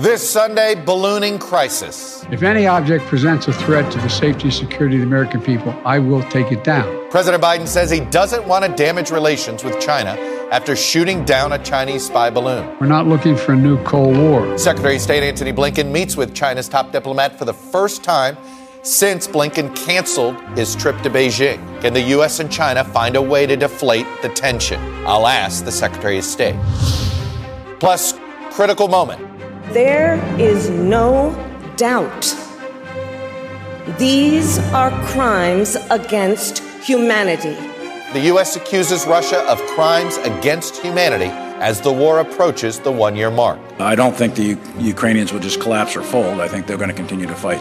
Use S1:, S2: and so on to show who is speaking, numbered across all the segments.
S1: This Sunday, ballooning crisis.
S2: If any object presents a threat to the safety and security of the American people, I will take it down.
S1: President Biden says he doesn't want to damage relations with China after shooting down a Chinese spy balloon.
S2: We're not looking for a new Cold War.
S1: Secretary of State Antony Blinken meets with China's top diplomat for the first time since Blinken canceled his trip to Beijing. Can the U.S. and China find a way to deflate the tension? I'll ask the Secretary of State. Plus, critical moment.
S3: There is no doubt. These are crimes against humanity.
S1: The U.S. accuses Russia of crimes against humanity as the war approaches the one year mark.
S4: I don't think the U- Ukrainians will just collapse or fold. I think they're going to continue to fight.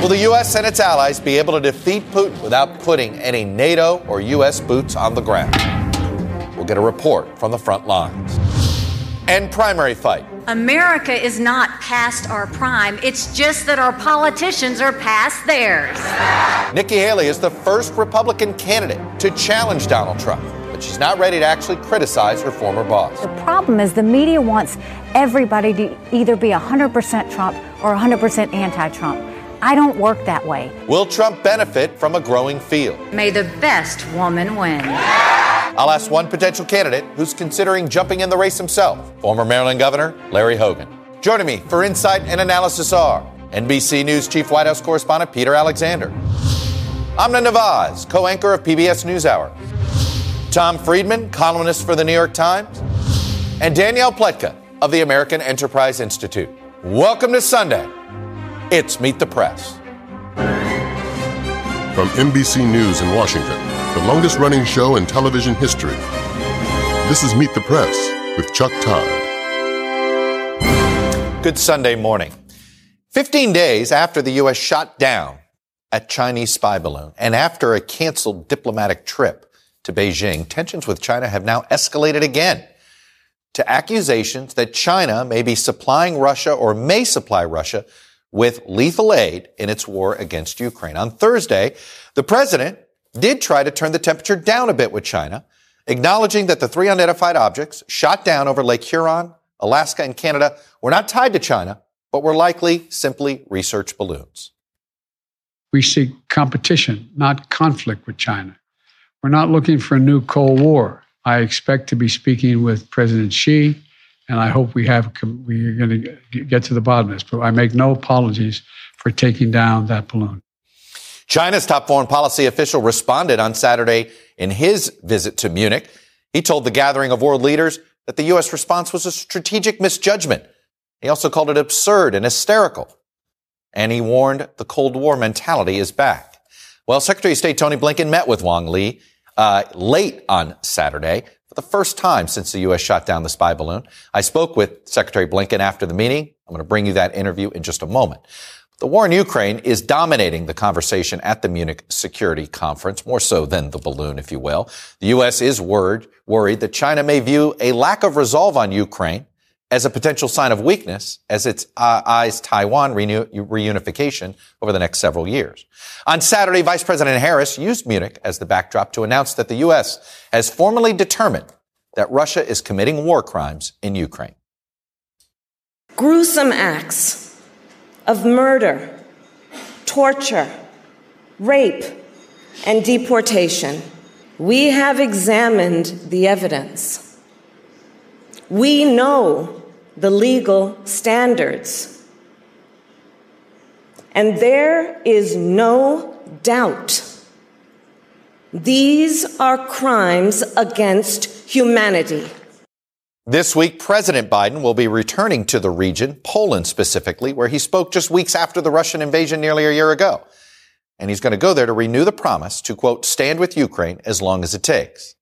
S1: Will the U.S. and its allies be able to defeat Putin without putting any NATO or U.S. boots on the ground? We'll get a report from the front lines. And primary fight.
S5: America is not past our prime. It's just that our politicians are past theirs.
S1: Nikki Haley is the first Republican candidate to challenge Donald Trump, but she's not ready to actually criticize her former boss.
S6: The problem is the media wants everybody to either be 100% Trump or 100% anti Trump. I don't work that way.
S1: Will Trump benefit from a growing field?
S5: May the best woman win.
S1: I'll ask one potential candidate who's considering jumping in the race himself former Maryland Governor Larry Hogan. Joining me for insight and analysis are NBC News Chief White House Correspondent Peter Alexander, Amna Nawaz, co anchor of PBS NewsHour, Tom Friedman, columnist for the New York Times, and Danielle Pletka of the American Enterprise Institute. Welcome to Sunday. It's Meet the Press.
S7: From NBC News in Washington, the longest running show in television history. This is Meet the Press with Chuck Todd.
S1: Good Sunday morning. 15 days after the U.S. shot down a Chinese spy balloon and after a canceled diplomatic trip to Beijing, tensions with China have now escalated again to accusations that China may be supplying Russia or may supply Russia with lethal aid in its war against Ukraine. On Thursday, the president did try to turn the temperature down a bit with China, acknowledging that the three unidentified objects shot down over Lake Huron, Alaska, and Canada were not tied to China, but were likely simply research balloons.
S2: We seek competition, not conflict with China. We're not looking for a new Cold War. I expect to be speaking with President Xi, and I hope we have we are going to get to the bottom of this. But I make no apologies for taking down that balloon.
S1: China's top foreign policy official responded on Saturday in his visit to Munich. He told the gathering of world leaders that the U.S. response was a strategic misjudgment. He also called it absurd and hysterical. And he warned the Cold War mentality is back. Well, Secretary of State Tony Blinken met with Wang Yi uh, late on Saturday the first time since the U.S. shot down the spy balloon. I spoke with Secretary Blinken after the meeting. I'm going to bring you that interview in just a moment. The war in Ukraine is dominating the conversation at the Munich Security Conference, more so than the balloon, if you will. The U.S. is worried, worried that China may view a lack of resolve on Ukraine as a potential sign of weakness as it uh, eyes Taiwan reunification over the next several years. On Saturday, Vice President Harris used Munich as the backdrop to announce that the U.S. has formally determined that Russia is committing war crimes in Ukraine.
S3: Gruesome acts of murder, torture, rape, and deportation. We have examined the evidence. We know the legal standards. And there is no doubt these are crimes against humanity.
S1: This week, President Biden will be returning to the region, Poland specifically, where he spoke just weeks after the Russian invasion nearly a year ago. And he's going to go there to renew the promise to, quote, stand with Ukraine as long as it takes.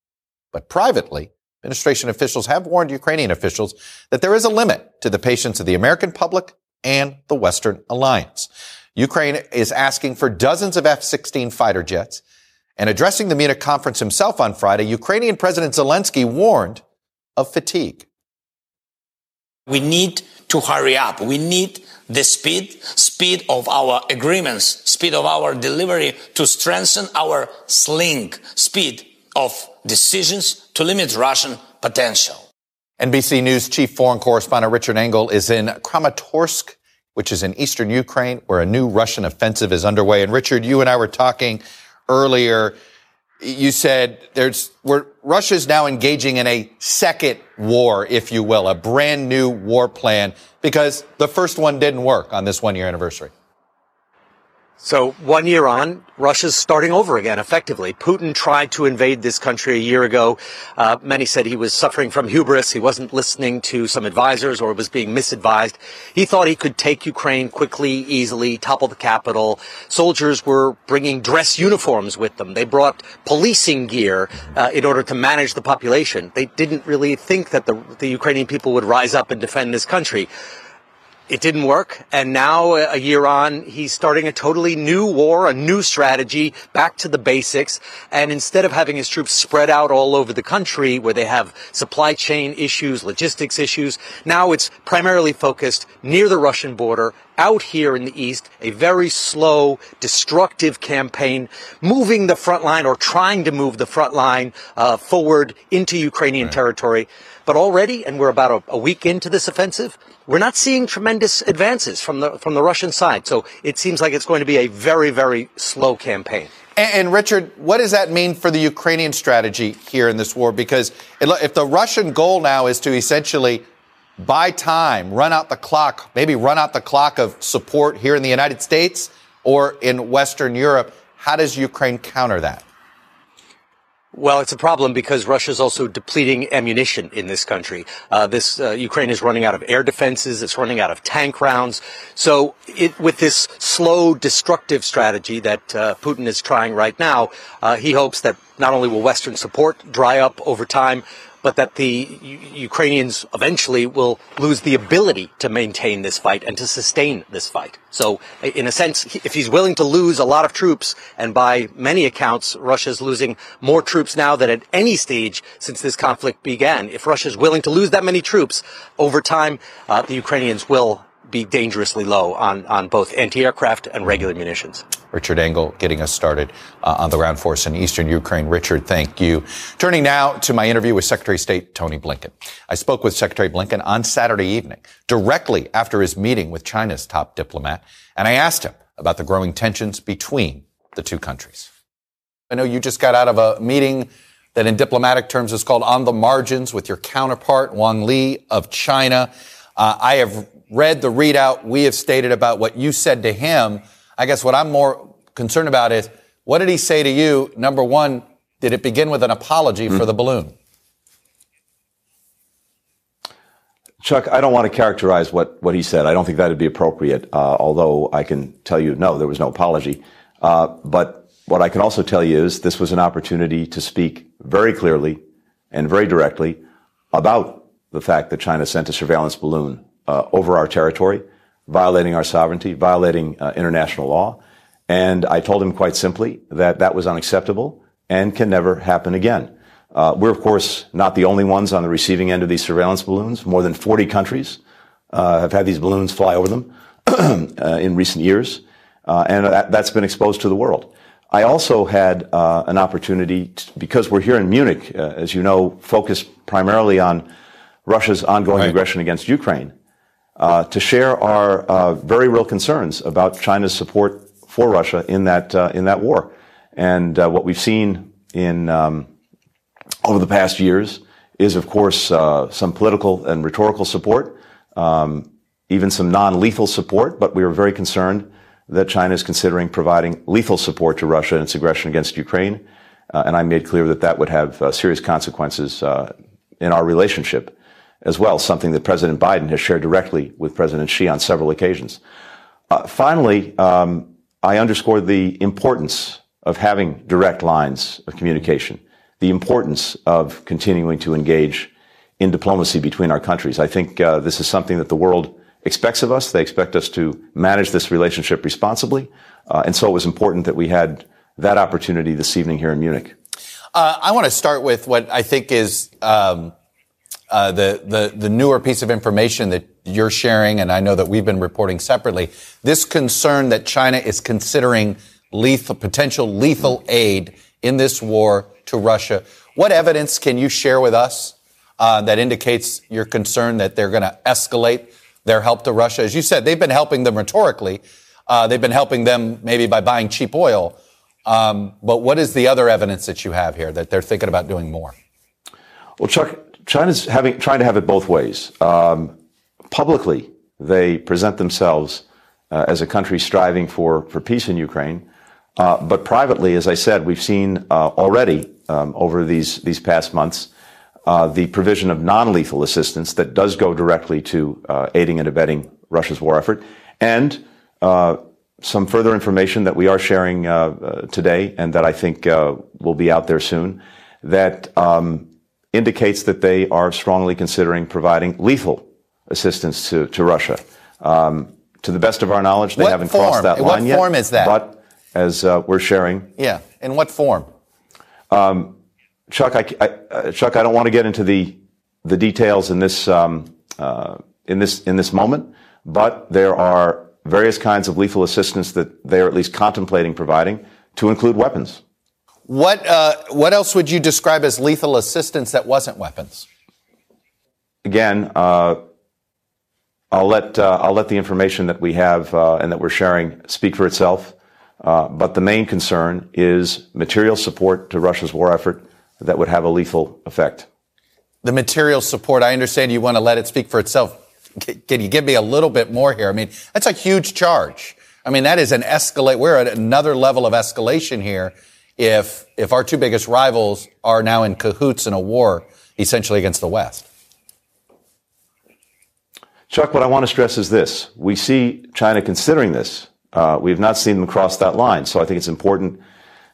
S1: But privately, administration officials have warned Ukrainian officials that there is a limit to the patience of the American public and the Western alliance. Ukraine is asking for dozens of F-16 fighter jets. And addressing the Munich conference himself on Friday, Ukrainian President Zelensky warned of fatigue.
S8: We need to hurry up. We need the speed, speed of our agreements, speed of our delivery to strengthen our sling, speed of decisions to limit Russian potential.
S1: NBC News chief foreign correspondent Richard Engel is in Kramatorsk, which is in eastern Ukraine, where a new Russian offensive is underway. And Richard, you and I were talking earlier. You said there's we're, Russia's now engaging in a second war, if you will, a brand new war plan because the first one didn't work on this one year anniversary.
S9: So one year on, Russia's starting over again, effectively. Putin tried to invade this country a year ago. Uh, many said he was suffering from hubris. He wasn't listening to some advisors or was being misadvised. He thought he could take Ukraine quickly, easily, topple the capital. Soldiers were bringing dress uniforms with them. They brought policing gear uh, in order to manage the population. They didn't really think that the, the Ukrainian people would rise up and defend this country it didn't work. And now, a year on, he's starting a totally new war, a new strategy, back to the basics. And instead of having his troops spread out all over the country where they have supply chain issues, logistics issues, now it's primarily focused near the Russian border, out here in the east, a very slow, destructive campaign, moving the front line or trying to move the front line uh, forward into Ukrainian right. territory. But already, and we're about a, a week into this offensive, we're not seeing tremendous advances from the from the Russian side. So it seems like it's going to be a very very slow campaign.
S1: And, and Richard, what does that mean for the Ukrainian strategy here in this war? Because if the Russian goal now is to essentially buy time, run out the clock, maybe run out the clock of support here in the United States or in Western Europe, how does Ukraine counter that?
S9: Well, it's a problem because Russia is also depleting ammunition in this country. Uh, this uh, Ukraine is running out of air defenses. It's running out of tank rounds. So, it, with this slow, destructive strategy that uh, Putin is trying right now, uh, he hopes that not only will Western support dry up over time, but that the Ukrainians eventually will lose the ability to maintain this fight and to sustain this fight. So, in a sense, if he's willing to lose a lot of troops, and by many accounts, Russia's losing more troops now than at any stage since this conflict began. If Russia's willing to lose that many troops over time, uh, the Ukrainians will be dangerously low on, on both anti-aircraft and regular munitions.
S1: Richard Engel getting us started uh, on the ground force in eastern Ukraine. Richard, thank you. Turning now to my interview with Secretary of State Tony Blinken. I spoke with Secretary Blinken on Saturday evening, directly after his meeting with China's top diplomat, and I asked him about the growing tensions between the two countries. I know you just got out of a meeting that in diplomatic terms is called on the margins with your counterpart, Wang Yi of China. Uh, I have read the readout we have stated about what you said to him. I guess what I'm more concerned about is what did he say to you? Number one, did it begin with an apology mm-hmm. for the balloon?
S10: Chuck, I don't want to characterize what, what he said. I don't think that would be appropriate, uh, although I can tell you, no, there was no apology. Uh, but what I can also tell you is this was an opportunity to speak very clearly and very directly about the fact that China sent a surveillance balloon over our territory, violating our sovereignty, violating uh, international law. And I told him quite simply that that was unacceptable and can never happen again. Uh, we're, of course, not the only ones on the receiving end of these surveillance balloons. More than 40 countries uh, have had these balloons fly over them uh, in recent years, uh, and that, has been exposed to the world. I also had an opportunity, to, because we're here in Munich, as you know, focused primarily on Russia's ongoing right. aggression against Ukraine uh, to share our uh, very real concerns about China's support for Russia in that uh, in that war, and uh, what we've seen in um, over the past years is, of course, uh, some political and rhetorical support, um, even some non-lethal support. But we are very concerned that China is considering providing lethal support to Russia in its aggression against Ukraine, uh, and I made clear that that would have serious consequences in our relationship as well, something that President Biden has shared directly with President Xi on several occasions. Uh, finally, um, I underscore the importance of having direct lines of communication, the importance of continuing to engage in diplomacy between our countries. I think uh, this is something that the world expects of us. They expect us to manage this relationship responsibly. Uh, and so it was important that we had that opportunity this evening here in Munich.
S1: Uh, I want to start with what I think is um uh, the, the, the newer piece of information that you're sharing, and I know that we've been reporting separately, this concern that China is considering lethal, potential lethal aid in this war to Russia. What evidence can you share with us uh, that indicates your concern that they're going to escalate their help to Russia? As you said, they've been helping them rhetorically. Uh, they've been helping them maybe by buying cheap oil. Um, but what is the other evidence that you have here that they're thinking about doing more?
S10: Well, Chuck, China's having trying to have it both ways. Um, publicly, they present themselves uh, as a country striving for for peace in Ukraine. Uh, but privately, as I said, we've seen uh, already um, over these these past months uh, the provision of non-lethal assistance that does go directly to uh, aiding and abetting Russia's war effort, and uh, some further information that we are sharing today, and that I think will be out there soon, that um, indicates that they are strongly considering providing lethal assistance to to Russia. Um, to the best of our knowledge, they
S1: what
S10: haven't
S1: form?
S10: crossed that
S1: what
S10: line yet.
S1: What form is that?
S10: But as uh, we're sharing.
S1: Yeah. In what form?
S10: Um, Chuck, I, I, uh, Chuck, I don't want to get into the the details in this um, uh, in this in this moment, but there are various kinds of lethal assistance that they are at least contemplating providing, to include weapons.
S1: What uh, what else would you describe as lethal assistance that wasn't weapons?
S10: Again, uh, I'll let uh, I'll let the information that we have and that we're sharing speak for itself. Uh, but the main concern is material support to Russia's war effort that would have a lethal effect.
S1: The material support, I understand you want to let it speak for itself. Can you give me a little bit more here? I mean, that's a huge charge. I mean, that is an escalate. We're at another level of escalation here. If, if our two biggest rivals are now in cahoots in a war essentially against the West.
S10: Chuck, what I want to stress is this. We see China considering this uh, we have not seen them cross that line. So I think it's important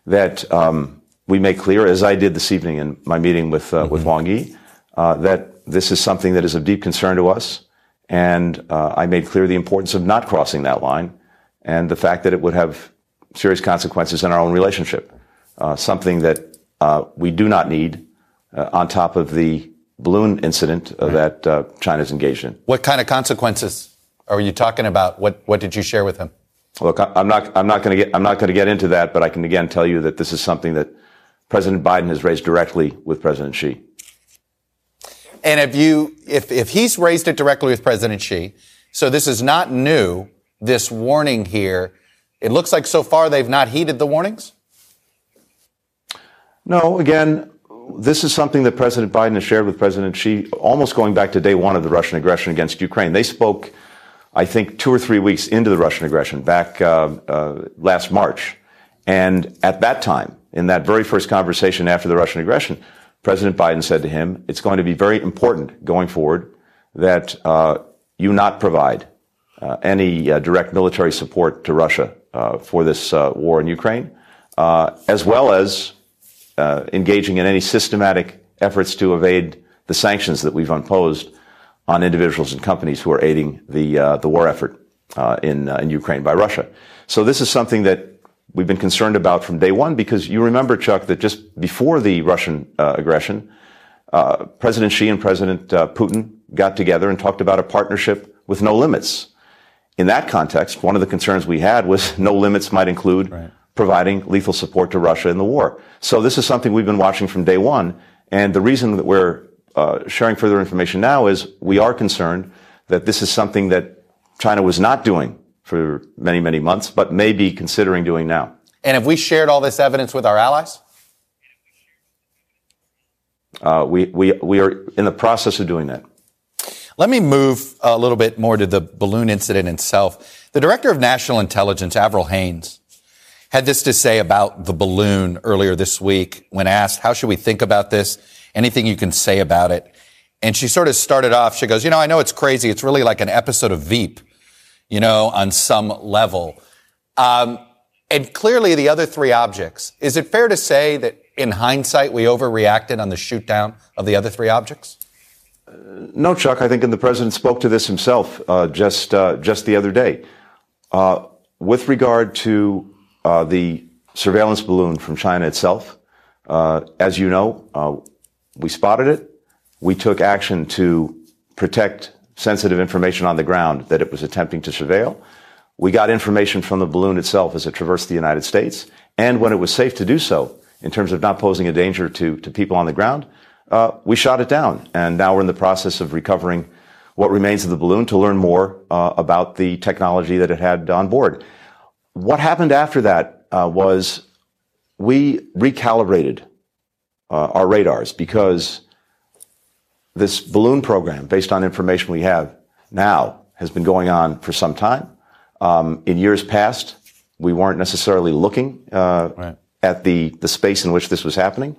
S10: that um, we make clear, as I did this evening in my meeting with uh, mm-hmm. with Wang Yi, uh, that this is something that is of deep concern to us. And uh, I made clear the importance of not crossing that line, and the fact that it would have serious consequences in our own relationship. Uh, something that uh, we do not need on top of the balloon incident right. that China's engaged in.
S1: What kind of consequences are you talking about? What what did you share with him?
S10: Look, I'm not, I'm not going to get, I'm not going to get into that, but I can again tell you that this is something that President Biden has raised directly with President Xi.
S1: And if you, if, if he's raised it directly with President Xi, so this is not new, this warning here, it looks like so far they've not heeded the warnings?
S10: No, again, this is something that President Biden has shared with President Xi almost going back to day one of the Russian aggression against Ukraine. They spoke I think, two or three weeks into the Russian aggression back uh, uh, last March. And at that time, in that very first conversation after the Russian aggression, President Biden said to him, it's going to be very important going forward that uh, you not provide uh, any uh, direct military support to Russia uh, for this war in Ukraine, as well as engaging in any systematic efforts to evade the sanctions that we've imposed on individuals and companies who are aiding the uh, the war effort uh, in uh, in Ukraine by Russia. So this is something that we've been concerned about from day one because you remember, Chuck, that just before the Russian uh, aggression, uh, President Xi and President uh, Putin got together and talked about a partnership with no limits. In that context, one of the concerns we had was no limits might include right. Providing lethal support to Russia in the war. So this is something we've been watching from day one. And the reason that we're uh, sharing further information now is we are concerned that this is something that China was not doing for many, many months, but may be considering doing now.
S1: And have we shared all this evidence with our allies?
S10: Uh, we, we, we are in the process of doing that.
S1: Let me move a little bit more to the balloon incident itself. The director of national intelligence, Avril Haines, had this to say about the balloon earlier this week when asked, how should we think about this? anything you can say about it. And she sort of started off, she goes, you know, I know it's crazy. It's really like an episode of Veep, you know, on some level. Um, and clearly the other three objects, is it fair to say that in hindsight, we overreacted on the shoot down of the other three objects?
S10: Uh, no, Chuck. I think and the president spoke to this himself uh, just uh, just the other day. Uh, with regard to uh, the surveillance balloon from China itself, uh, as you know, we spotted it. We took action to protect sensitive information on the ground that it was attempting to surveil. We got information from the balloon itself as it traversed the United States. And when it was safe to do so, in terms of not posing a danger to, to people on the ground, uh, we shot it down. And now we're in the process of recovering what remains of the balloon to learn more uh, about the technology that it had on board. What happened after that uh, was we recalibrated uh, our radars because this balloon program, based on information we have now, has been going on for some time. Um, in years past, we weren't necessarily looking uh, right. at the, the space in which this was happening.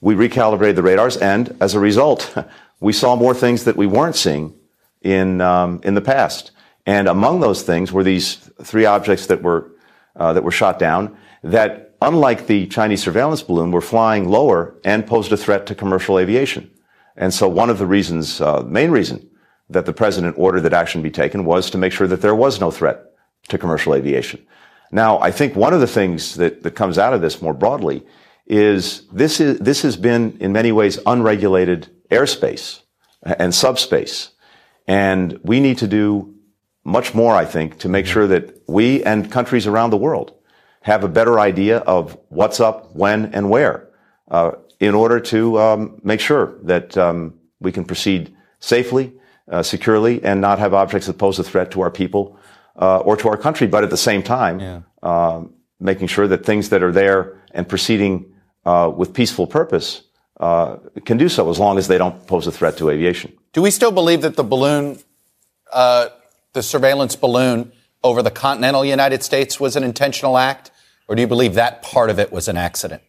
S10: We recalibrated the radars, and as a result, we saw more things that we weren't seeing in um, in the past. And among those things were these three objects that were uh, that were shot down. That, unlike the Chinese surveillance balloon, were flying lower and posed a threat to commercial aviation. And so, one of the reasons, uh, main reason, that the president ordered that action be taken was to make sure that there was no threat to commercial aviation. Now, I think one of the things that, that comes out of this more broadly is this is this has been in many ways unregulated airspace and subspace. And we need to do much more, I think, to make sure that we and countries around the world have a better idea of what's up, when, and where, uh, in order to um, make sure that um, we can proceed safely, uh, securely, and not have objects that pose a threat to our people uh, or to our country. But at the same time, yeah. Um, making sure that things that are there and proceeding uh, with peaceful purpose uh, can do so as long as they don't pose a threat to aviation.
S1: Do we still believe that the balloon, uh, the surveillance balloon over the continental United States was an intentional act? Or do you believe that part of it was an accident?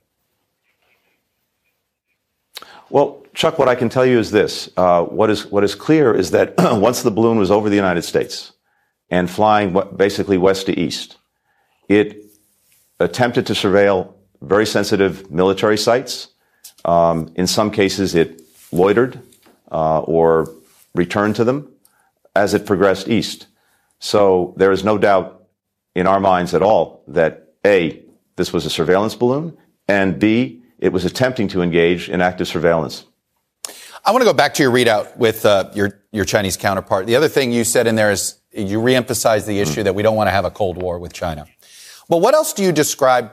S10: Well, Chuck, what I can tell you is this. Uh, what, is, what is clear is that once the balloon was over the United States and flying basically west to east, it attempted to surveil very sensitive military sites um, in some cases, it loitered uh, or returned to them as it progressed east. So there is no doubt in our minds at all that A, this was a surveillance balloon, and B, it was attempting to engage in active surveillance.
S1: I want to go back to your readout with uh, your your Chinese counterpart. The other thing you said in there is you reemphasized the issue mm. that we don't want to have a Cold War with China. But what else do you describe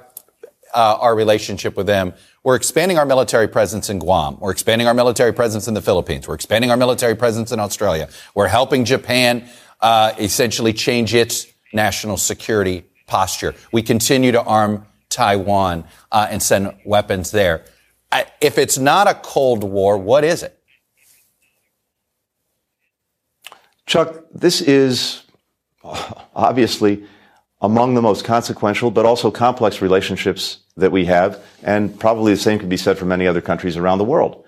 S1: uh, our relationship with them we're expanding our military presence in Guam. We're expanding our military presence in the Philippines. We're expanding our military presence in Australia. We're helping Japan uh, essentially change its national security posture. We continue to arm Taiwan uh, and send weapons there. I, if it's not a Cold War, what is it?
S10: Chuck, this is obviously among the most consequential but also complex relationships that we have, and probably the same can be said for many other countries around the world.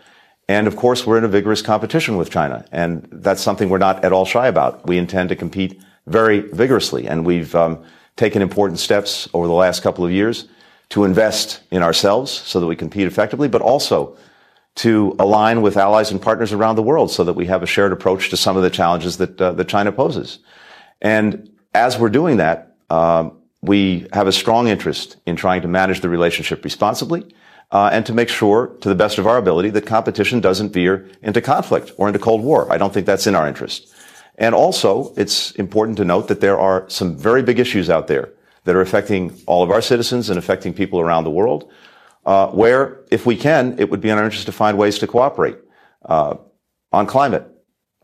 S10: And of course, we're in a vigorous competition with China, and that's something we're not at all shy about. We intend to compete very vigorously, and we've um, taken important steps over the last couple of years to invest in ourselves so that we compete effectively, but also to align with allies and partners around the world so that we have a shared approach to some of the challenges that, uh, that China poses. And as we're doing that, um, we have a strong interest in trying to manage the relationship responsibly uh, and to make sure, to the best of our ability, that competition doesn't veer into conflict or into Cold War. I don't think that's in our interest. And also, it's important to note that there are some very big issues out there that are affecting all of our citizens and affecting people around the world, uh, where, if we can, it would be in our interest to find ways to cooperate uh, on climate,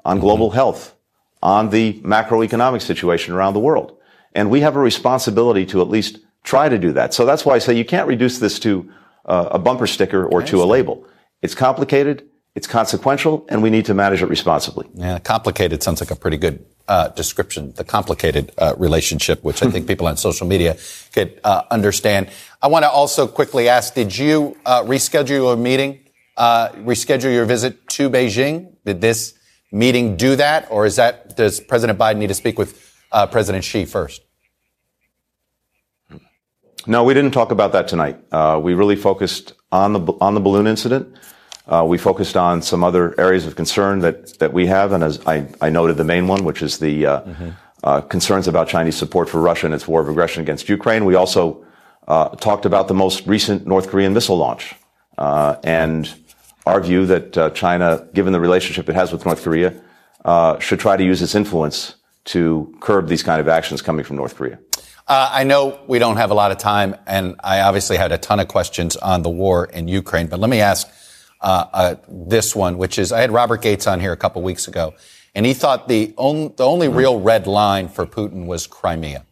S10: on global health, on the macroeconomic situation around the world. And we have a responsibility to at least try to do that. So that's why I say you can't reduce this to uh, a bumper sticker or to a label. It's complicated, it's consequential, and we need to manage it responsibly.
S1: Yeah, complicated sounds like a pretty good uh, description. The complicated uh, relationship, which I think people on social media could uh, understand. I want to also quickly ask: Did you uh, reschedule your meeting, uh, reschedule your visit to Beijing? Did this meeting do that, or is that does President Biden need to speak with President Xi first?
S10: No, we didn't talk about that tonight. Uh, we really focused on the on the balloon incident. Uh, we focused on some other areas of concern that that we have, and as I, I noted, the main one, which is the uh, mm-hmm. Uh, concerns about Chinese support for Russia and its war of aggression against Ukraine. We also uh, talked about the most recent North Korean missile launch uh, and our view that China, given the relationship it has with North Korea, should try to use its influence to curb these kind of actions coming from North Korea.
S1: Uh, I know we don't have a lot of time, and I obviously had a ton of questions on the war in Ukraine, but let me ask uh, uh, this one, which is I had Robert Gates on here a couple weeks ago, and he thought the, on, the only real red line for Putin was Crimea.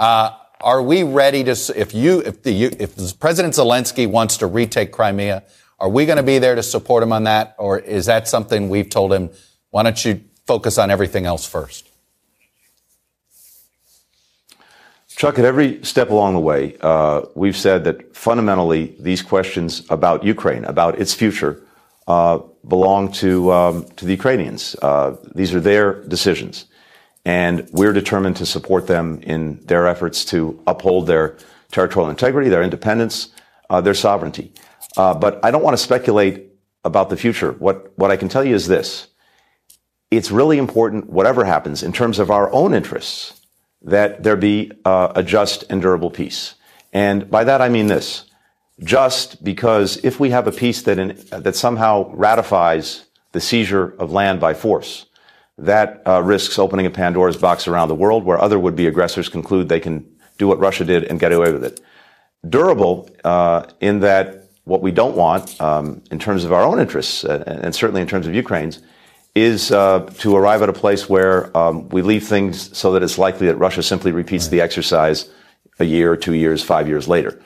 S1: Uh, are we ready to, if you, if the, if President Zelensky wants to retake Crimea, are we going to be there to support him on that? Or is that something we've told him, why don't you focus on everything else first?
S10: Chuck, at every step along the way, uh, we've said that fundamentally these questions about Ukraine, about its future, uh, belong to um, to the Ukrainians. Uh, these are their decisions, and we're determined to support them in their efforts to uphold their territorial integrity, their independence, uh, their sovereignty. Uh, but I don't want to speculate about the future. What what I can tell you is this: it's really important, whatever happens, in terms of our own interests that there be uh, a just and durable peace. And by that I mean this. Just because if we have a peace that, in, that somehow ratifies the seizure of land by force, that uh, risks opening a Pandora's box around the world where other would-be aggressors conclude they can do what Russia did and get away with it. Durable uh, in that what we don't want um, in terms of our own interests, uh, and certainly in terms of Ukraine's, is uh, to arrive at a place where um, we leave things so that it's likely that Russia simply repeats the exercise a year, two years, five years later.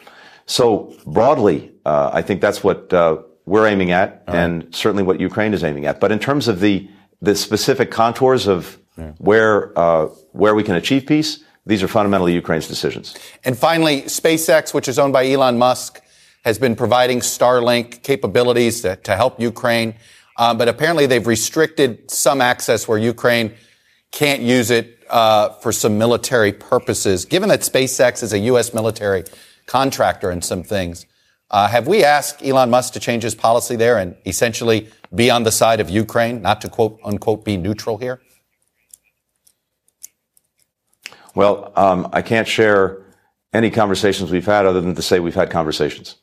S10: So broadly, uh, I think that's what uh, we're aiming at, right. and certainly what Ukraine is aiming at. But in terms of the the specific contours of yeah. where uh, where we can achieve peace, these are fundamentally Ukraine's decisions.
S1: And finally, SpaceX, which is owned by Elon Musk, has been providing Starlink capabilities to, to help Ukraine. Um, but apparently they've restricted some access where Ukraine can't use it uh, for some military purposes. Given that SpaceX is a U.S. military contractor in some things, uh, have we asked Elon Musk to change his policy there and essentially be on the side of Ukraine, not to quote unquote be neutral here?
S10: Well, um, I can't share any conversations we've had other than to say we've had conversations.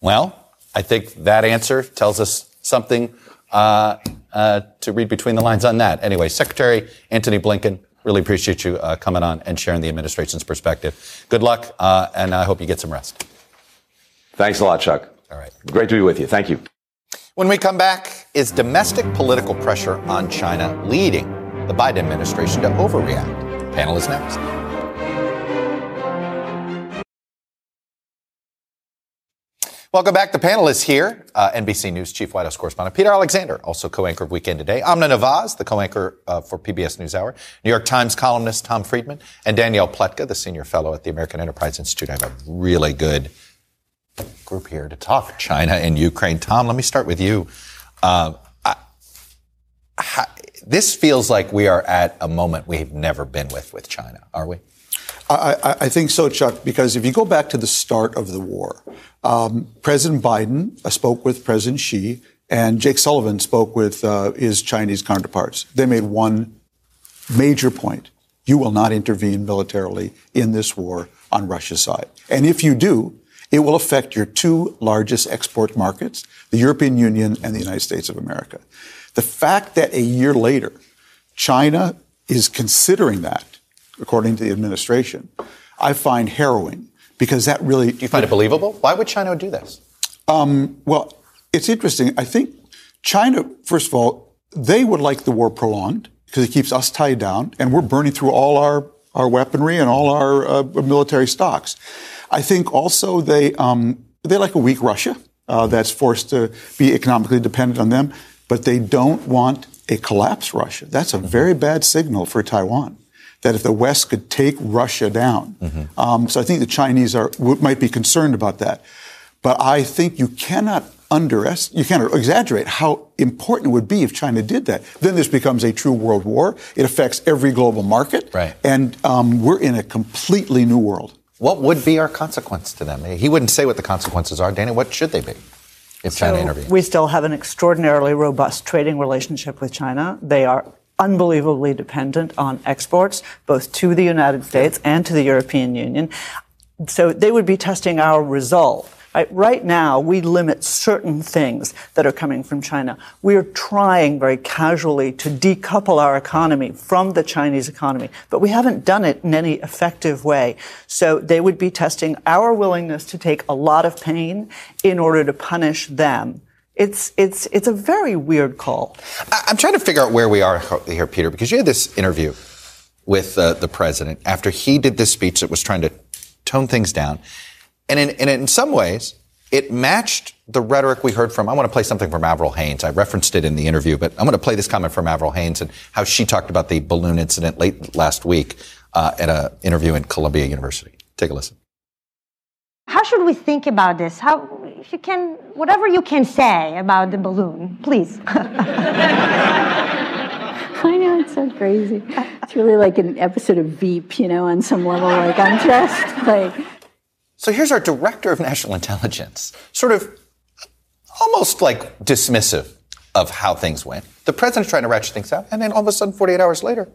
S1: Well, I think that answer tells us something uh, uh, to read between the lines on that. Anyway, Secretary Antony Blinken, really appreciate you uh, coming on and sharing the administration's perspective. Good luck, uh, and I hope you get some rest.
S10: Thanks a lot, Chuck.
S1: All right.
S10: Great to be with you. Thank you.
S1: When we come back, is domestic political pressure on China leading the Biden administration to overreact? Panel is next. Welcome back. The panelists here. Uh, NBC News Chief White House Correspondent Peter Alexander, also co-anchor of Weekend Today. Amna Nawaz, the co-anchor uh, for PBS NewsHour. New York Times columnist Tom Friedman. And Danielle Pletka, the senior fellow at the American Enterprise Institute. I have a really good group here to talk China and Ukraine. Tom, let me start with you. Uh, I, I, this feels like we are at a moment we've never been with with China, are we?
S11: I, I, think so, Chuck, because if you go back to the start of the war, um, President Biden uh, spoke with President Xi, and Jake Sullivan spoke with uh, his Chinese counterparts. They made one major point. You will not intervene militarily in this war on Russia's side. And if you do, it will affect your two largest export markets, the European Union and the United States of America. The fact that a year later, China is considering that according to the administration, I find harrowing because that really.
S1: Do you find it believable? Why would China do this?
S11: Um, well, it's interesting. I think China, first of all, they would like the war prolonged because it keeps us tied down, and we're burning through all our, our weaponry and all our uh, military stocks. I think also they um, they like a weak Russia uh, that's forced to be economically dependent on them, but they don't want a collapsed Russia. That's a very bad signal for Taiwan that if the West could take Russia down. Mm-hmm. Um, so I think the Chinese are might be concerned about that. But I think you cannot underestimate, you cannot exaggerate how important it would be if China did that. Then this becomes a true world war. It affects every global market.
S1: Right.
S11: And um, we're in a completely new world.
S1: What would be our consequence to them? He wouldn't say what the consequences are. Dana, what should they be? If China so intervenes?
S12: We still have an extraordinarily robust trading relationship with China. They are unbelievably dependent on exports, both to the United States and to the European Union. So they would be testing our resolve Right, right now, we limit certain things that are coming from China. We are trying very casually to decouple our economy from the Chinese economy, but we haven't done it in any effective way. So they would be testing our willingness to take a lot of pain in order to punish them. It's, it's, it's a very weird call.
S1: I'm trying to figure out where we are here, Peter, because you had this interview with uh, the president after he did this speech that was trying to tone things down. And in, and in some ways, it matched the rhetoric we heard from. I want to play something from Avril Haines. I referenced it in the interview, but I'm going to play this comment from Avril Haines and how she talked about the balloon incident late last week uh, at an interview in Columbia University. Take a listen.
S13: How should we think about this? How, if you can, whatever you can say about the balloon, please.
S14: I know it's so crazy. It's really like an episode of Veep, you know, on some level. Like I'm just like.
S1: So here's our director of national intelligence, sort of almost like dismissive of how things went. The president's trying to ratchet things out, and then all of a sudden, 48 hours later,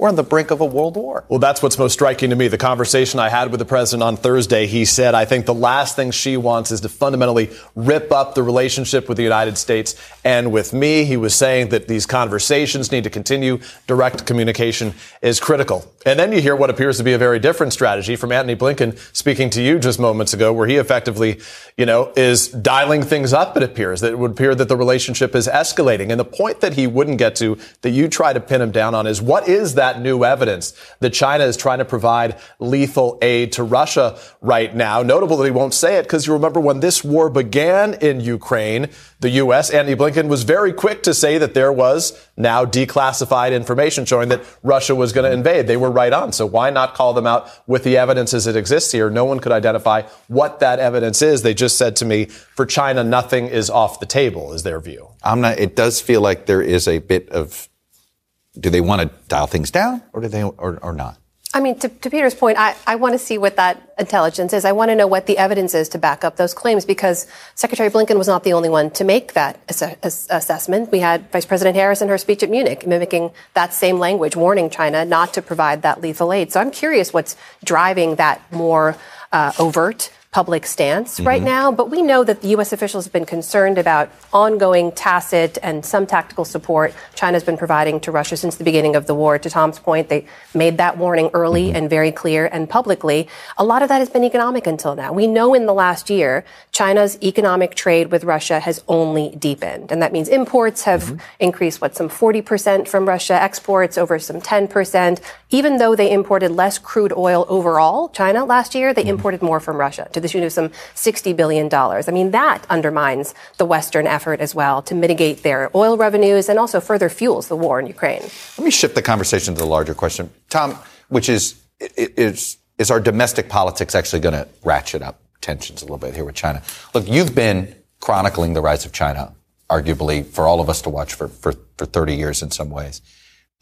S1: we're on the brink of a world war.
S15: Well, that's what's most striking to me. The conversation I had with the president on Thursday, he said, I think the last thing Xi wants is to fundamentally rip up the relationship with the United States and with me. He was saying that these conversations need to continue. Direct communication is critical. And then you hear what appears to be a very different strategy from Antony Blinken speaking to you just moments ago, where he effectively, you know, is dialing things up, it appears. That it would appear that the relationship is escalating. And the point that he wouldn't get to, that you try to pin him down on, is what is that new evidence that China is trying to provide lethal aid to Russia right now? Notable that he won't say it because you remember when this war began in Ukraine, the U.S., Andy Blinken was very quick to say that there was now declassified information showing that Russia was going to invade. They were right on. So why not call them out with the evidence as it exists here? No one could identify what that evidence is. They just said to me, for China, nothing is off the table, is their view.
S1: Not, it does feel like there is a bit of, do they want to dial things down or do they, or, or not?
S16: I mean, to, to, Peter's point, I, I want to see what that intelligence is. I want to know what the evidence is to back up those claims because Secretary Blinken was not the only one to make that ass- assessment. We had Vice President Harris in her speech at Munich mimicking that same language, warning China not to provide that lethal aid. So I'm curious what's driving that more uh, overt public stance mm-hmm. right now, but we know that the U.S. officials have been concerned about ongoing tacit and some tactical support China's been providing to Russia since the beginning of the war. To Tom's point, they made that warning early mm-hmm. and very clear and publicly. A lot of that has been economic until now. We know in the last year, China's economic trade with Russia has only deepened. And that means imports have mm-hmm. increased, what, some 40% from Russia, exports over some 10%. Even though they imported less crude oil overall, China last year, they mm-hmm. imported more from Russia to the tune of some $60 billion. I mean, that undermines the Western effort as well to mitigate their oil revenues and also further fuels the war in Ukraine.
S1: Let me shift the conversation to the larger question, Tom, which is, is, is our domestic politics actually going to ratchet up tensions a little bit here with China? Look, you've been chronicling the rise of China, arguably for all of us to watch for, for, for 30 years in some ways.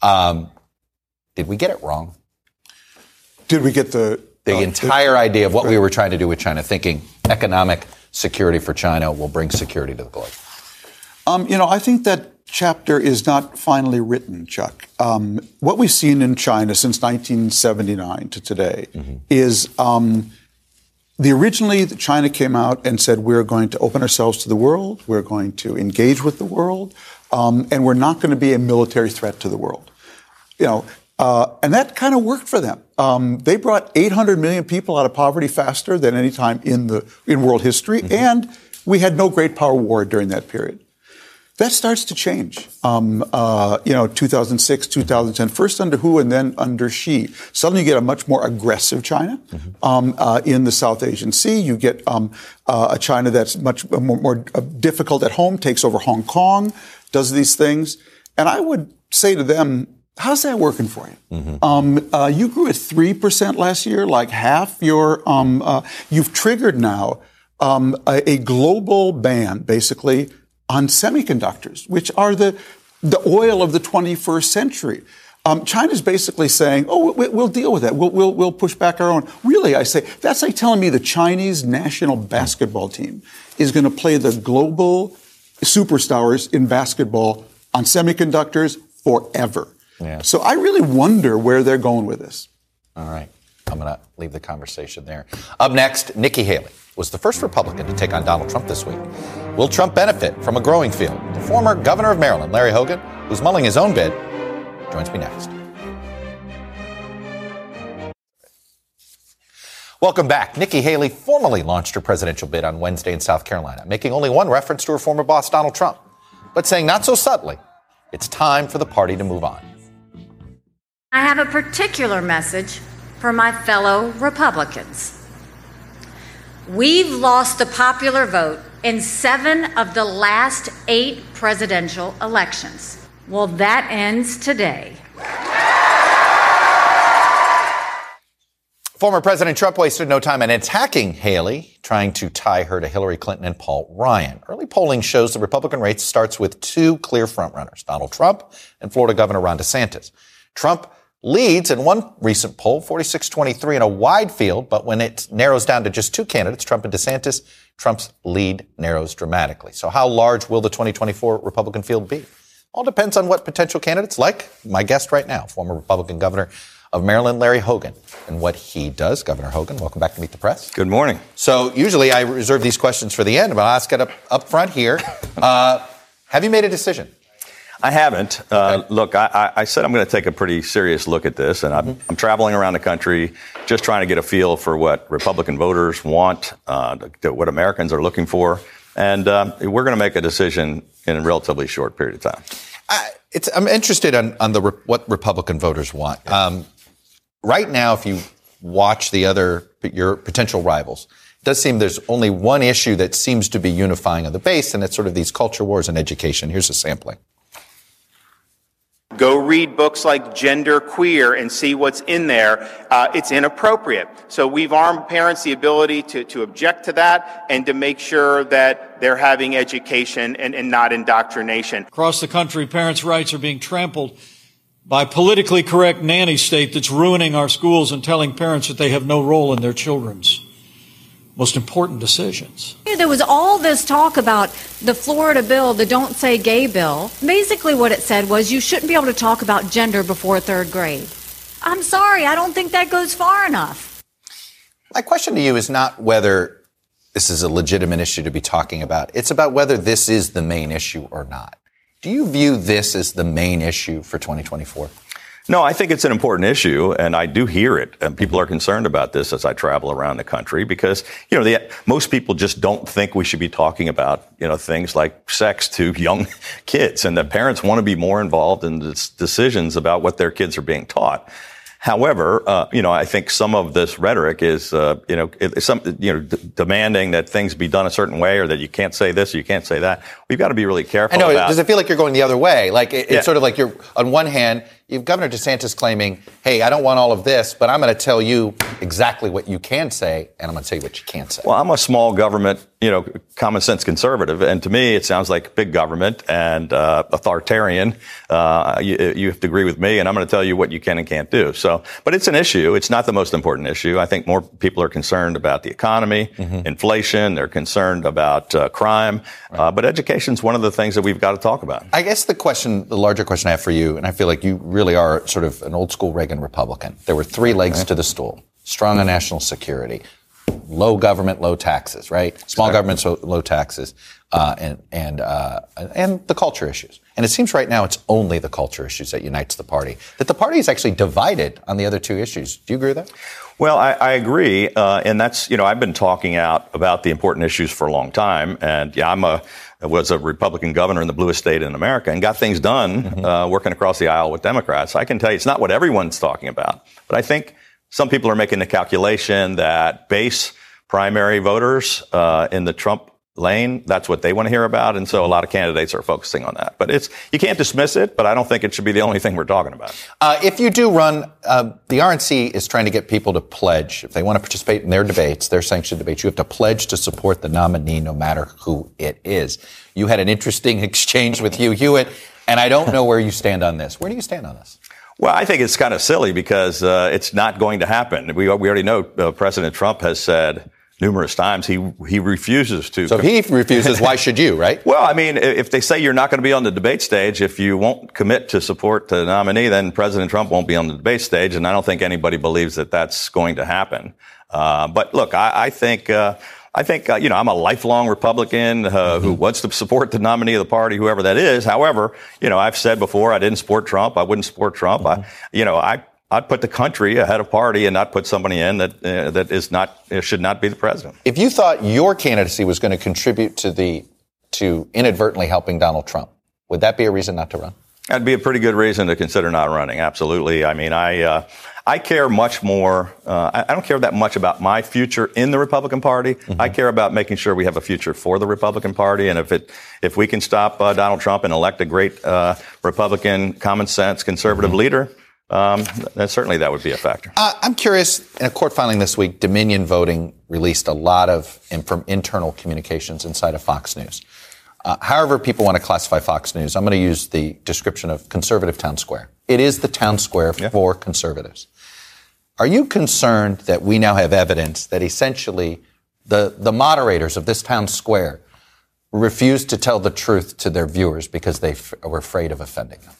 S1: Um, did we get it wrong?
S11: Did we get the
S1: the uh, entire idea of what we were trying to do with China, thinking economic security for China will bring security to the globe?
S11: Um, you know, I think that chapter is not finally written, Chuck. Um, what we've seen in China since 1979 to today mm-hmm. is um, the originally China came out and said we're going to open ourselves to the world, we're going to engage with the world, um, and we're not going to be a military threat to the world. You know, uh, and that kind of worked for them. Um, they brought 800 million people out of poverty faster than any time in the in world history, mm-hmm. and we had no great power war during that period. That starts to change. Um, uh, you know, 2006, 2010, first under Hu and then under Xi. Suddenly you get a much more aggressive China mm-hmm. um, uh, in the South Asian Sea. You get um, uh, a China that's much more, more uh, difficult at home, takes over Hong Kong, does these things. And I would say to them, How's that working for you? Mm-hmm. Um, uh, you grew at three percent last year, like half your. Um, uh, you've triggered now um, a, a, global ban, basically, on semiconductors, which are the the oil of the 21st century. Um, China's basically saying, "Oh, we, will deal with that. We'll, we'll, we'll push back our own." Really, I say that's like telling me the Chinese national basketball team is going to play the global superstars in basketball on semiconductors forever. Yeah. So I really wonder where they're going with this.
S1: All right. I'm going to leave the conversation there. Up next, Nikki Haley was the first Republican to take on Donald Trump this week. Will Trump benefit from a growing field? The former governor of Maryland, Larry Hogan, who's mulling his own bid, joins me next. Welcome back. Nikki Haley formally launched her presidential bid on Wednesday in South Carolina, making only one reference to her former boss, Donald Trump, but saying not so subtly, it's time for the party to move on.
S5: I have a particular message for my fellow Republicans. We've lost the popular vote in seven of the last eight presidential elections. Well, that ends today.
S1: Former President Trump wasted no time in attacking Haley, trying to tie her to Hillary Clinton and Paul Ryan. Early polling shows the Republican race starts with two clear frontrunners, Donald Trump and Florida Governor Ron DeSantis. Trump leads in one recent poll, 46-23 in a wide field, but when it narrows down to just two candidates, Trump and DeSantis, Trump's lead narrows dramatically. So how large will the 2024 Republican field be? All depends on what potential candidates, like my guest right now, former Republican Governor of Maryland, Larry Hogan, and what he does. Governor Hogan, welcome back to Meet the Press.
S17: Good morning.
S1: So usually I reserve these questions for the end, but I'll ask it up, up front here. Uh, have you made a decision?
S17: I haven't. Uh, look, I, I, said I'm going to take a pretty serious look at this, and I'm, mm-hmm. I'm, traveling around the country just trying to get a feel for what Republican voters want, uh, what Americans are looking for, and um, we're going to make a decision in a relatively short period of time.
S1: I, am interested on, on the what Republican voters want. Um, right now, if you watch the other your potential rivals, it does seem there's only one issue that seems to be unifying on the base, and it's sort of these culture wars and education. Here's a sampling.
S18: Go read books like Gender Queer and see what's in there. Uh, it's inappropriate. So we've armed parents the ability to, to object to that and to make sure that they're having education and, and not indoctrination.
S19: Across the country, parents' rights are being trampled by politically correct nanny state that's ruining our schools and telling parents that they have no role in their children's most important decisions.
S5: There was all this talk about the Florida bill, the Don't Say Gay bill. Basically, what it said was you shouldn't be able to talk about gender before third grade. I'm sorry, I don't think that goes far enough.
S1: My question to you is not whether this is a legitimate issue to be talking about, it's about whether this is the main issue or not. Do you view this as the main issue for 2024?
S17: No, I think it's an important issue, and I do hear it. And people are concerned about this as I travel around the country because, you know, the, most people just don't think we should be talking about, you know, things like sex to young kids, and that parents want to be more involved in decisions about what their kids are being taught. However, uh, you know, I think some of this rhetoric is, uh, you know, some, you know, d- demanding that things be done a certain way or that you can't say this or you can't say that. We've got to be really careful.
S1: I know.
S17: About,
S1: does it feel like you're going the other way? Like it, it's sort of like you're on one hand, you've Governor DeSantis claiming, "Hey, I don't want all of this, but I'm going to tell you exactly what you can say, and I'm going to tell you what you can't say."
S17: Well, I'm a small government, you know, common sense conservative, and to me, it sounds like big government and uh, authoritarian. Uh, you, you, have to agree with me, and I'm going to tell you what you can and can't do. So, but it's an issue. It's not the most important issue. I think more people are concerned about the economy, mm-hmm. inflation. They're concerned about uh, crime, right. Uh, but education is one of the things that we've got to talk about.
S1: I guess the question, the larger question I have for you, and I feel like you really are sort of an old school Reagan Republican. There were three legs to the stool: strong on national security, low government, low taxes, right? Small government, so low taxes, uh, and and uh, and the culture issues. And it seems right now it's only the culture issues that unites the party. That the party is actually divided on the other two issues. Do you agree with that?
S17: Well, I, I agree, uh, and that's you know I've been talking out about the important issues for a long time, and yeah, I'm a was a Republican governor in the bluest state in America and got things done mm-hmm. uh, working across the aisle with Democrats. I can tell you it's not what everyone's talking about, but I think some people are making the calculation that base primary voters uh, in the Trump lane, that's what they want to hear about, and so a lot of candidates are focusing on that. But it's you can't dismiss it, but I don't think it should be the only thing we're talking about.
S1: Uh, if you do run, uh, the RNC is trying to get people to pledge if they want to participate in their debates, their sanctioned debates. You have to pledge to support the nominee, no matter who it is. You had an interesting exchange with Hugh Hewitt, and I don't know where you stand on this. Where do you stand on this?
S17: Well, I think it's kind of silly because uh, it's not going to happen. We, we already know uh, President Trump has said numerous times. He he refuses to.
S1: So if he refuses, why should you, right?
S17: Well, I mean, if they say you're not going to be on the debate stage, if you won't commit to support the nominee, then President Trump won't be on the debate stage, and I don't think anybody believes that that's going to happen. Uh, but look, I, I think. Uh, I think, uh, you know, I'm a lifelong Republican uh, mm-hmm. who wants to support the nominee of the party, whoever that is. However, you know, I've said before I didn't support Trump. I wouldn't support Trump. Mm-hmm. I, you know, I I'd put the country ahead of party and not put somebody in that uh, that is not should not be the president.
S1: If you thought your candidacy was going to contribute to the to inadvertently helping Donald Trump, would that be a reason not to run?
S17: That'd be a pretty good reason to consider not running. Absolutely. I mean, I uh, I care much more. Uh, I, I, don't care that much about my future in the Republican Party. Mm-hmm. I care about making sure we have a future for the Republican Party. And if it if we can stop uh, Donald Trump and elect a great uh, Republican, common sense, conservative mm-hmm. leader um, certainly that would be a factor.
S1: Uh, I'm curious. In a court filing this week, Dominion Voting released a lot of from internal communications inside of Fox News. Uh, however, people want to classify Fox News, I'm going to use the description of conservative town square. It is the town square yeah. for conservatives. Are you concerned that we now have evidence that essentially the, the moderators of this town square refused to tell the truth to their viewers because they f- were afraid of offending them?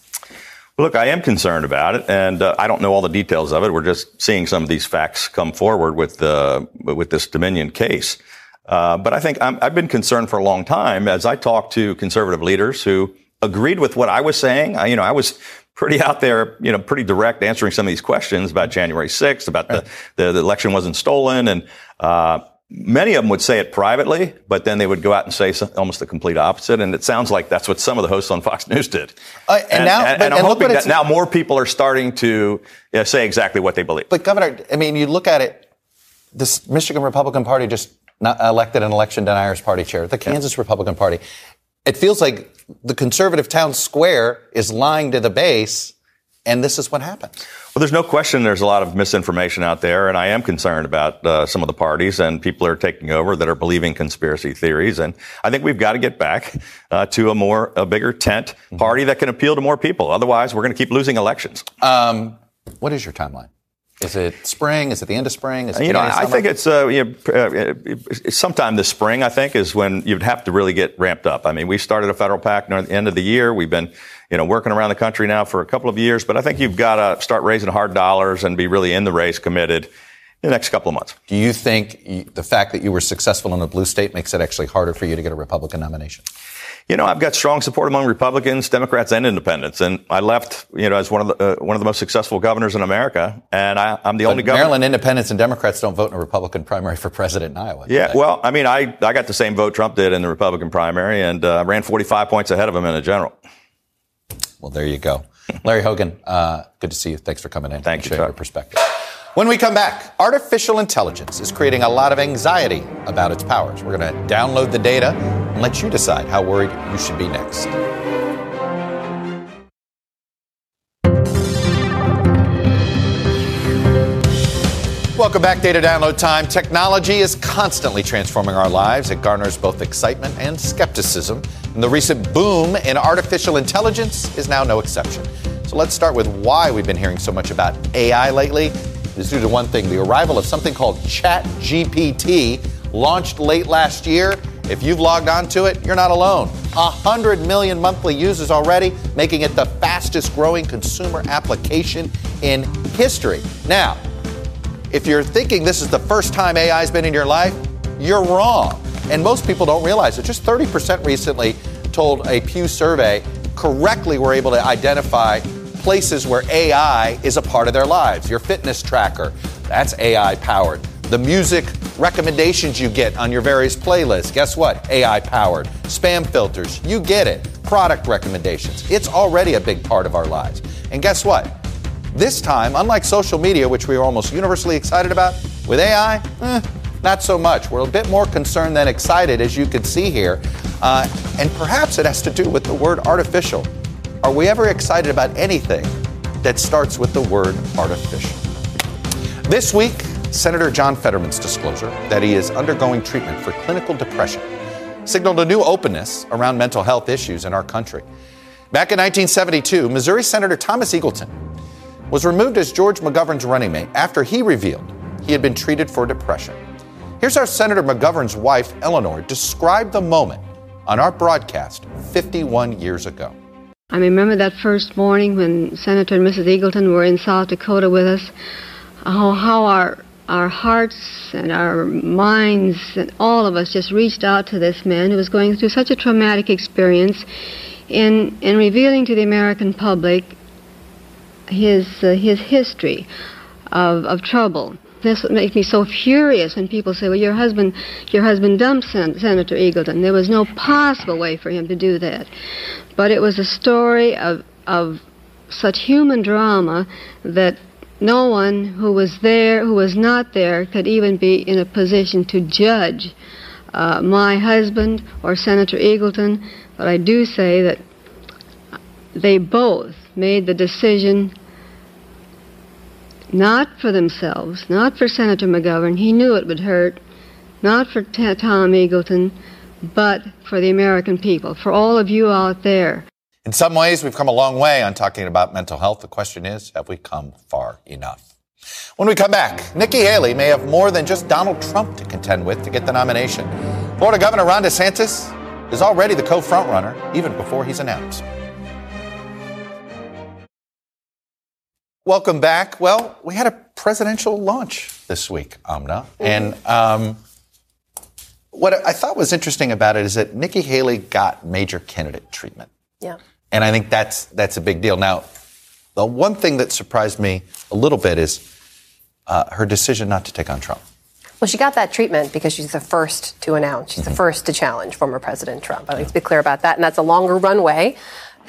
S17: Look, I am concerned about it, and uh, I don't know all the details of it. We're just seeing some of these facts come forward with uh, with this Dominion case. Uh, but I think i have been concerned for a long time as I talked to conservative leaders who agreed with what I was saying. I, you know, I was pretty out there, you know, pretty direct answering some of these questions about January 6th, about the, the, the election wasn't stolen, and uh, Many of them would say it privately, but then they would go out and say almost the complete opposite. And it sounds like that's what some of the hosts on Fox News did.
S1: Uh, and, and, now,
S17: and,
S1: but,
S17: and I'm hoping that now more people are starting to you know, say exactly what they believe.
S1: But Governor, I mean, you look at it. This Michigan Republican Party just elected an election deniers party chair. The Kansas yeah. Republican Party. It feels like the conservative town square is lying to the base, and this is what happened.
S17: Well, there's no question there's a lot of misinformation out there, and I am concerned about uh, some of the parties and people are taking over that are believing conspiracy theories. And I think we've got to get back uh, to a more, a bigger tent mm-hmm. party that can appeal to more people. Otherwise, we're going to keep losing elections. Um,
S1: what is your timeline? Is it spring? Is it the end of spring? Is
S17: it you know, I think it's uh, you know, uh, sometime this spring. I think is when you'd have to really get ramped up. I mean, we started a federal PAC near the end of the year. We've been you know working around the country now for a couple of years, but I think you've got to start raising hard dollars and be really in the race, committed in the next couple of months.
S1: Do you think the fact that you were successful in a blue state makes it actually harder for you to get a Republican nomination?
S17: you know, I've got strong support among Republicans, Democrats, and Independents, and I left, you know, as one of the uh, one of the most successful governors in America, and I, am the
S1: but
S17: only governor.
S1: Maryland Independents and Democrats don't vote in a Republican primary for president in Iowa.
S17: Yeah, well, I mean, I I got the same vote Trump did in the Republican primary, and uh, ran 45 points ahead of him in a general.
S1: Well, there you go, Larry Hogan. Uh, good to see you. Thanks for coming in.
S17: Thank you.
S1: Share your perspective. When we come back, artificial intelligence is creating a lot of anxiety about its powers. We're going to download the data and let you decide how worried you should be next. Welcome back, Data Download Time. Technology is constantly transforming our lives. It garners both excitement and skepticism. And the recent boom in artificial intelligence is now no exception. So let's start with why we've been hearing so much about AI lately is due to one thing the arrival of something called ChatGPT, launched late last year. If you've logged on to it, you're not alone. 100 million monthly users already, making it the fastest growing consumer application in history. Now, if you're thinking this is the first time AI has been in your life, you're wrong. And most people don't realize it. Just 30% recently told a Pew survey correctly were able to identify places where AI is a part of their lives. Your fitness tracker, that's AI powered. The music recommendations you get on your various playlists, guess what? AI powered. Spam filters, you get it. Product recommendations, it's already a big part of our lives. And guess what? This time, unlike social media, which we are almost universally excited about, with AI, eh, not so much. We're a bit more concerned than excited, as you can see here. Uh, and perhaps it has to do with the word artificial. Are we ever excited about anything that starts with the word artificial? This week, Senator John Fetterman's disclosure that he is undergoing treatment for clinical depression signaled a new openness around mental health issues in our country. Back in 1972, Missouri Senator Thomas Eagleton was removed as George McGovern's running mate after he revealed he had been treated for depression. Here's how Senator McGovern's wife, Eleanor, described the moment on our broadcast 51 years ago.
S20: I remember that first morning when Senator and Mrs. Eagleton were in South Dakota with us, how, how our, our hearts and our minds and all of us just reached out to this man who was going through such a traumatic experience in, in revealing to the American public his, uh, his history of, of trouble. This makes me so furious when people say, "Well, your husband, your husband dumped Sen- Senator Eagleton. There was no possible way for him to do that." But it was a story of of such human drama that no one who was there, who was not there, could even be in a position to judge uh, my husband or Senator Eagleton. But I do say that they both made the decision not for themselves, not for Senator McGovern. He knew it would hurt. Not for T- Tom Eagleton, but for the American people, for all of you out there.
S1: In some ways, we've come a long way on talking about mental health. The question is, have we come far enough? When we come back, Nikki Haley may have more than just Donald Trump to contend with to get the nomination. Florida Governor Ron DeSantis is already the co-frontrunner, even before he's announced. Welcome back. Well, we had a presidential launch this week, Amna, and um, what I thought was interesting about it is that Nikki Haley got major candidate treatment.
S16: Yeah.
S1: And I think that's that's a big deal. Now, the one thing that surprised me a little bit is uh, her decision not to take on Trump.
S16: Well, she got that treatment because she's the first to announce. She's the first to challenge former President Trump. I'd like to be clear about that. And that's a longer runway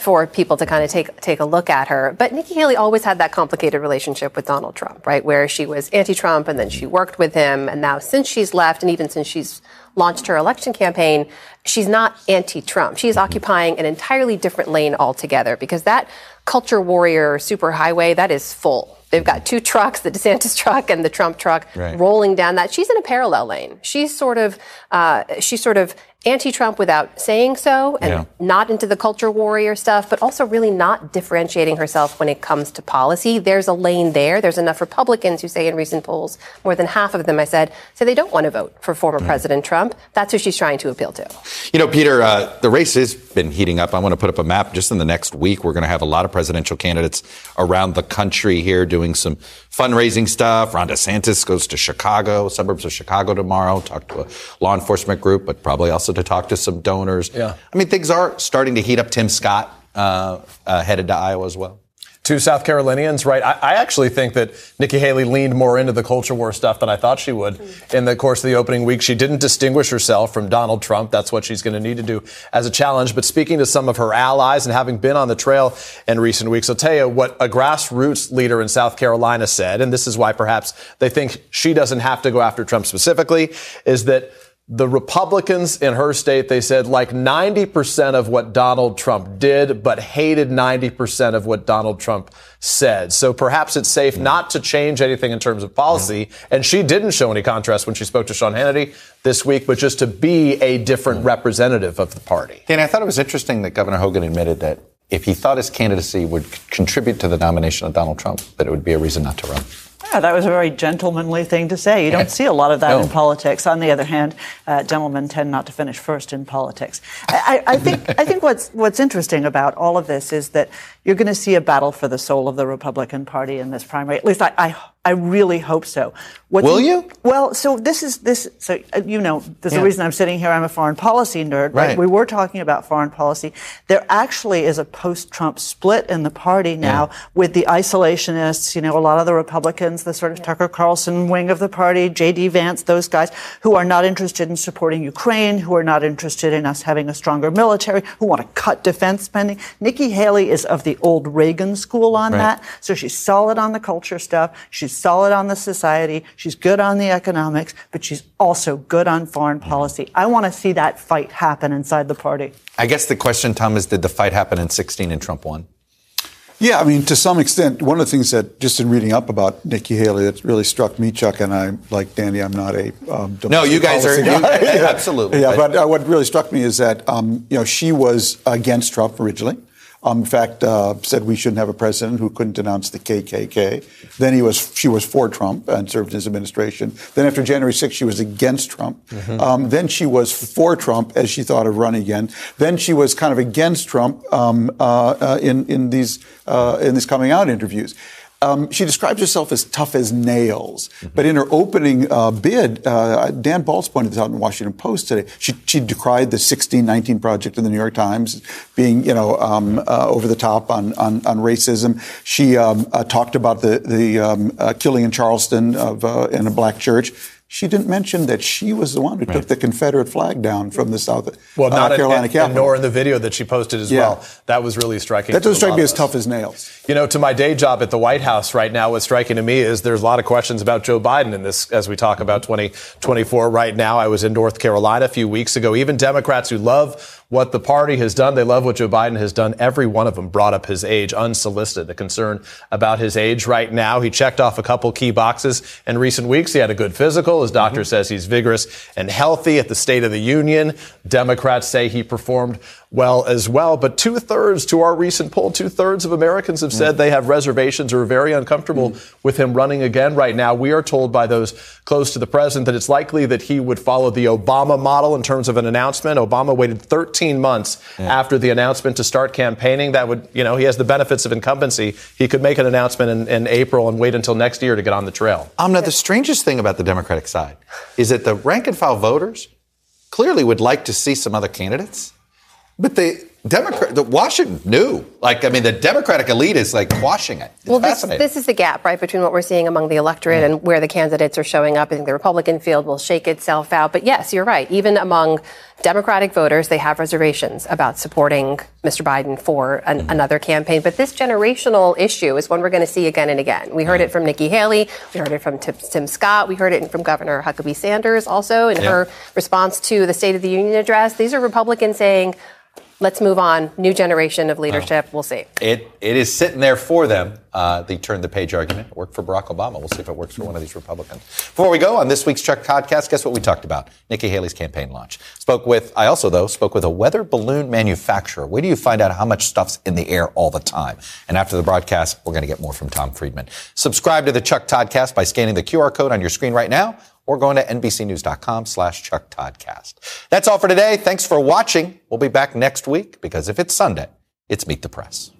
S16: for people to kind of take take a look at her. But Nikki Haley always had that complicated relationship with Donald Trump, right? Where she was anti-Trump and then she worked with him, and now since she's left, and even since she's launched her election campaign, she's not anti-Trump. She is occupying an entirely different lane altogether because that culture warrior superhighway that is full. They've got two trucks, the DeSantis truck and the Trump truck,
S21: Right.
S16: rolling down that. She's in a parallel lane. She's sort of, uh, she's sort of anti-Trump without saying so, and
S21: Yeah.
S16: not into the culture warrior stuff, but also really not differentiating herself when it comes to policy. There's a lane there. There's enough Republicans who say in recent polls, more than half of them, I said, say they don't want to vote for former President Trump. That's who she's trying to appeal to.
S1: You know, Peter, uh, the race has been heating up. I want to put up a map. Just in the next week, we're going to have a lot of presidential candidates around the country here doing some fundraising stuff. Ron DeSantis goes to Chicago, suburbs of Chicago tomorrow, talk to a law enforcement group, but probably also to talk to some donors.
S15: Yeah.
S1: I mean, things are starting to heat up. Tim Scott uh, uh, headed to Iowa as well.
S15: Two South Carolinians, right? I, I actually think that Nikki Haley leaned more into the culture war stuff than I thought she would mm. in the course of the opening week. She didn't distinguish herself from Donald Trump. That's what she's going to need to do as a challenge. But speaking to some of her allies and having been on the trail in recent weeks, I'll tell you what a grassroots leader in South Carolina said, and this is why perhaps they think she doesn't have to go after Trump specifically, is that the Republicans in her state, they said, like 90% of what Donald Trump did, but hated 90% of what Donald Trump said. So perhaps it's safe not to change anything in terms of policy. And she didn't show any contrast when she spoke to Sean Hannity this week, but just to be a different representative of the party.
S1: And I thought it was interesting that Governor Hogan admitted that if he thought his candidacy would contribute to the nomination of Donald Trump, that it would be a reason not to run.
S12: Yeah, that was a very gentlemanly thing to say. You don't see a lot of that
S1: No.
S12: in politics. On the other hand, uh, gentlemen tend not to finish first in politics. I, I think I think what's what's interesting about all of this is that you're going to see a battle for the soul of the Republican Party in this primary. At least I I, I really hope so. What's
S1: Will
S12: in-
S1: you?
S12: Well, so this is this. So uh, you know, there's
S1: Yeah.
S12: a reason I'm sitting here. I'm a foreign policy nerd. Right.
S1: Right.
S12: We were talking about foreign policy. There actually is a post-Trump split in the party now with the isolationists. You know, a lot of the Republicans, the sort of Tucker Carlson wing of the party, J.D. Vance, those guys who are not interested in supporting Ukraine, who are not interested in us having a stronger military, who want to cut defense spending. Nikki Haley is of the old Reagan school on
S21: Right.
S12: that. So she's solid on the culture stuff. She's solid on the society. She's good on the economics, but she's also good on foreign policy. I want to see that fight happen inside the party.
S1: I guess the question, Tom, is did the fight happen in 16 and Trump won?
S11: Yeah, I mean, to some extent, one of the things that just in reading up about Nikki Haley that really struck me, Chuck, and I, like Danny, I'm not a um,
S1: No, you guys are-
S11: policy
S1: you-
S11: guy.
S1: absolutely,
S11: Yeah,
S1: but-
S11: but uh, what really struck me is that um, you know she was against Trump originally. Um, in fact, uh, said we shouldn't have a president who couldn't denounce the KKK. Then he was, she was for Trump and served in his administration. Then after January 6th, she was against Trump.
S21: Mm-hmm.
S11: Um, then she was for Trump as she thought of running again. Then she was kind of against Trump um, uh, uh, in in these uh, in these coming out interviews. Um, she describes herself as tough as nails, but in her opening uh, bid, uh, Dan Balz pointed this out in the Washington Post today. She, she decried the 1619 project in the New York Times being, you know, um, uh, over the top on on, on racism. She um, uh, talked about the the um, uh, killing in Charleston of uh, in a black church. She didn't mention that she was the one who took the Confederate flag down from the South
S15: Well, not
S11: uh,
S15: in-
S11: Carolina
S15: and,
S11: Capitol.
S15: and nor in the video that she posted as
S11: Yeah.
S15: well. That was really striking.
S11: that doesn't strike me as
S15: us.
S11: tough as nails.
S15: You know, to my day job at the White House right now, what's striking to me is there's a lot of questions about Joe Biden in this as we talk about 2024 right now. I was in North Carolina a few weeks ago. Even Democrats who love what the party has done, they love what Joe Biden has done. Every one of them brought up his age unsolicited, the concern about his age right now. He checked off a couple key boxes in recent weeks. He had a good physical. His doctor mm-hmm. says he's vigorous and healthy at the State of the Union. Democrats say he performed well as well. But two thirds to our recent poll, two thirds of Americans have said mm. they have reservations or are very uncomfortable mm. with him running again right now. We are told by those close to the president that it's likely that he would follow the Obama model in terms of an announcement. Obama waited 13 months after the announcement to start campaigning. That would, you know, he has the benefits of incumbency. He could make an announcement in, in April and wait until next year to get on the trail.
S1: Amna, the strangest thing about the Democratic side is that the rank and file voters clearly would like to see some other candidates, but the Democrat, the Washington knew. Like, I mean, the Democratic elite is like quashing it. It's
S16: well, this, this is the gap, right, between what we're seeing among the electorate and where the candidates are showing up. I think the Republican field will shake itself out. But yes, you're right. Even among Democratic voters, they have reservations about supporting Mr. Biden for an,
S1: Mm-hmm.
S16: another campaign. But this generational issue is one we're going to see again and again. We heard it from Nikki Haley. We heard it from Tim, Tim Scott. We heard it from Governor Huckabee Sanders also in
S1: Yeah.
S16: her response to the State of the Union address. These are Republicans saying, let's move on. New generation of leadership. We'll see.
S1: It, it is sitting there for them. Uh, the turn the page argument It worked for Barack Obama. We'll see if it works for one of these Republicans. Before we go on this week's Chuck Toddcast, guess what we talked about? Nikki Haley's campaign launch. Spoke with, I also though spoke with a weather balloon manufacturer. Where do you find out how much stuff's in the air all the time? And after the broadcast, we're going to get more from Tom Friedman. Subscribe to the Chuck Toddcast by scanning the QR code on your screen right now or going to nbcnews.com slash Chuck Toddcast. That's all for today. Thanks for watching. We'll be back next week because if it's Sunday, it's Meet the Press.